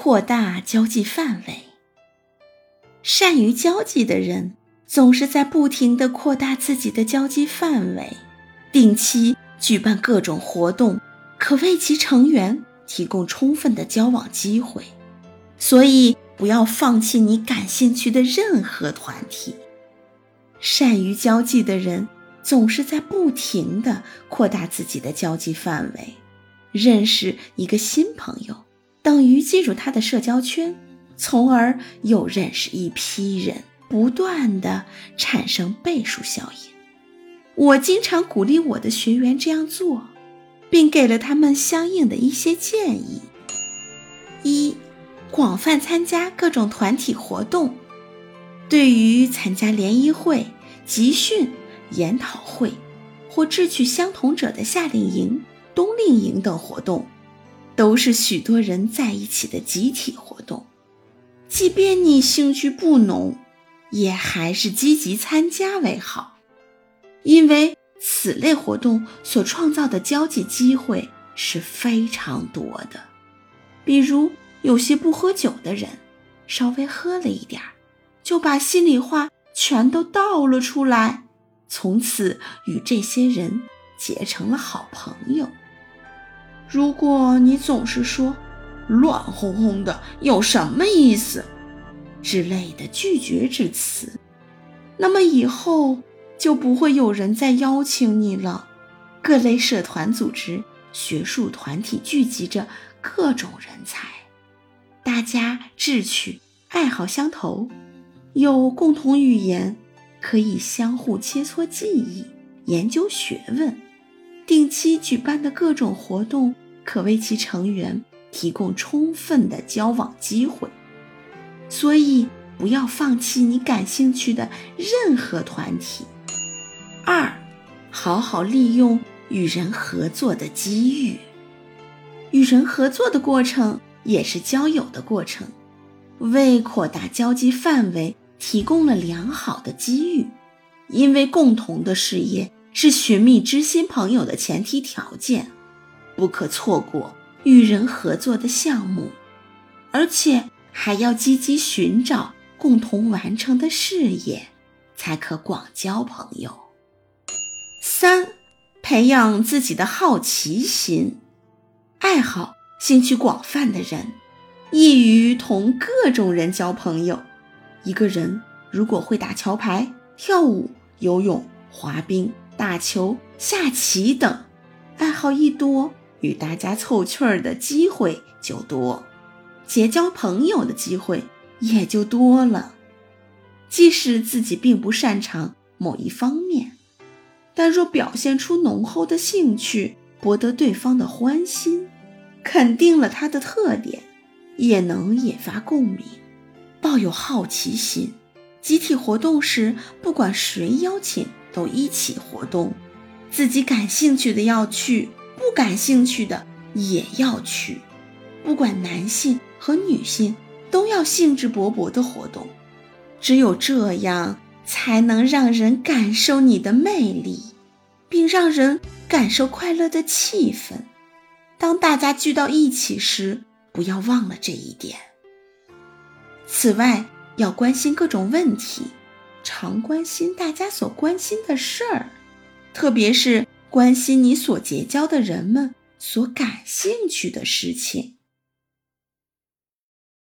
扩大交际范围。善于交际的人总是在不停地扩大自己的交际范围，定期举办各种活动，可为其成员提供充分的交往机会。所以，不要放弃你感兴趣的任何团体。善于交际的人总是在不停地扩大自己的交际范围，认识一个新朋友等于进入他的社交圈，从而又认识一批人，不断地产生倍数效应。我经常鼓励我的学员这样做，并给了他们相应的一些建议：一、广泛参加各种团体活动。对于参加联谊会、集训、研讨会，或志趣相同者的夏令营、冬令营等活动，都是许多人在一起的集体活动。即便你兴趣不浓，也还是积极参加为好，因为此类活动所创造的交际机会是非常多的。比如，有些不喝酒的人，稍微喝了一点儿。就把心里话全都倒了出来，从此与这些人结成了好朋友。如果你总是说“乱哄哄的有什么意思”之类的拒绝之词，那么以后就不会有人再邀请你了。各类社团组织、学术团体聚集着各种人才，大家志趣爱好相投。有共同语言，可以相互切磋技艺、研究学问。定期举办的各种活动，可为其成员提供充分的交往机会。所以，不要放弃你感兴趣的任何团体。二，好好利用与人合作的机遇。与人合作的过程，也是交友的过程，为扩大交际范围。提供了良好的机遇，因为共同的事业是寻觅知心朋友的前提条件，不可错过与人合作的项目，而且还要积极寻找共同完成的事业，才可广交朋友。三，培养自己的好奇心，爱好、兴趣广泛的人，易于同各种人交朋友。一个人如果会打桥牌、跳舞、游泳、滑冰、打球、下棋等，爱好一多，与大家凑趣儿的机会就多，结交朋友的机会也就多了。即使自己并不擅长某一方面，但若表现出浓厚的兴趣，博得对方的欢心，肯定了他的特点，也能引发共鸣。抱有好奇心，集体活动时，不管谁邀请，都一起活动。自己感兴趣的要去，不感兴趣的也要去。不管男性和女性，都要兴致勃勃的活动。只有这样，才能让人感受你的魅力，并让人感受快乐的气氛。当大家聚到一起时，不要忘了这一点。此外，要关心各种问题，常关心大家所关心的事儿，特别是关心你所结交的人们所感兴趣的事情。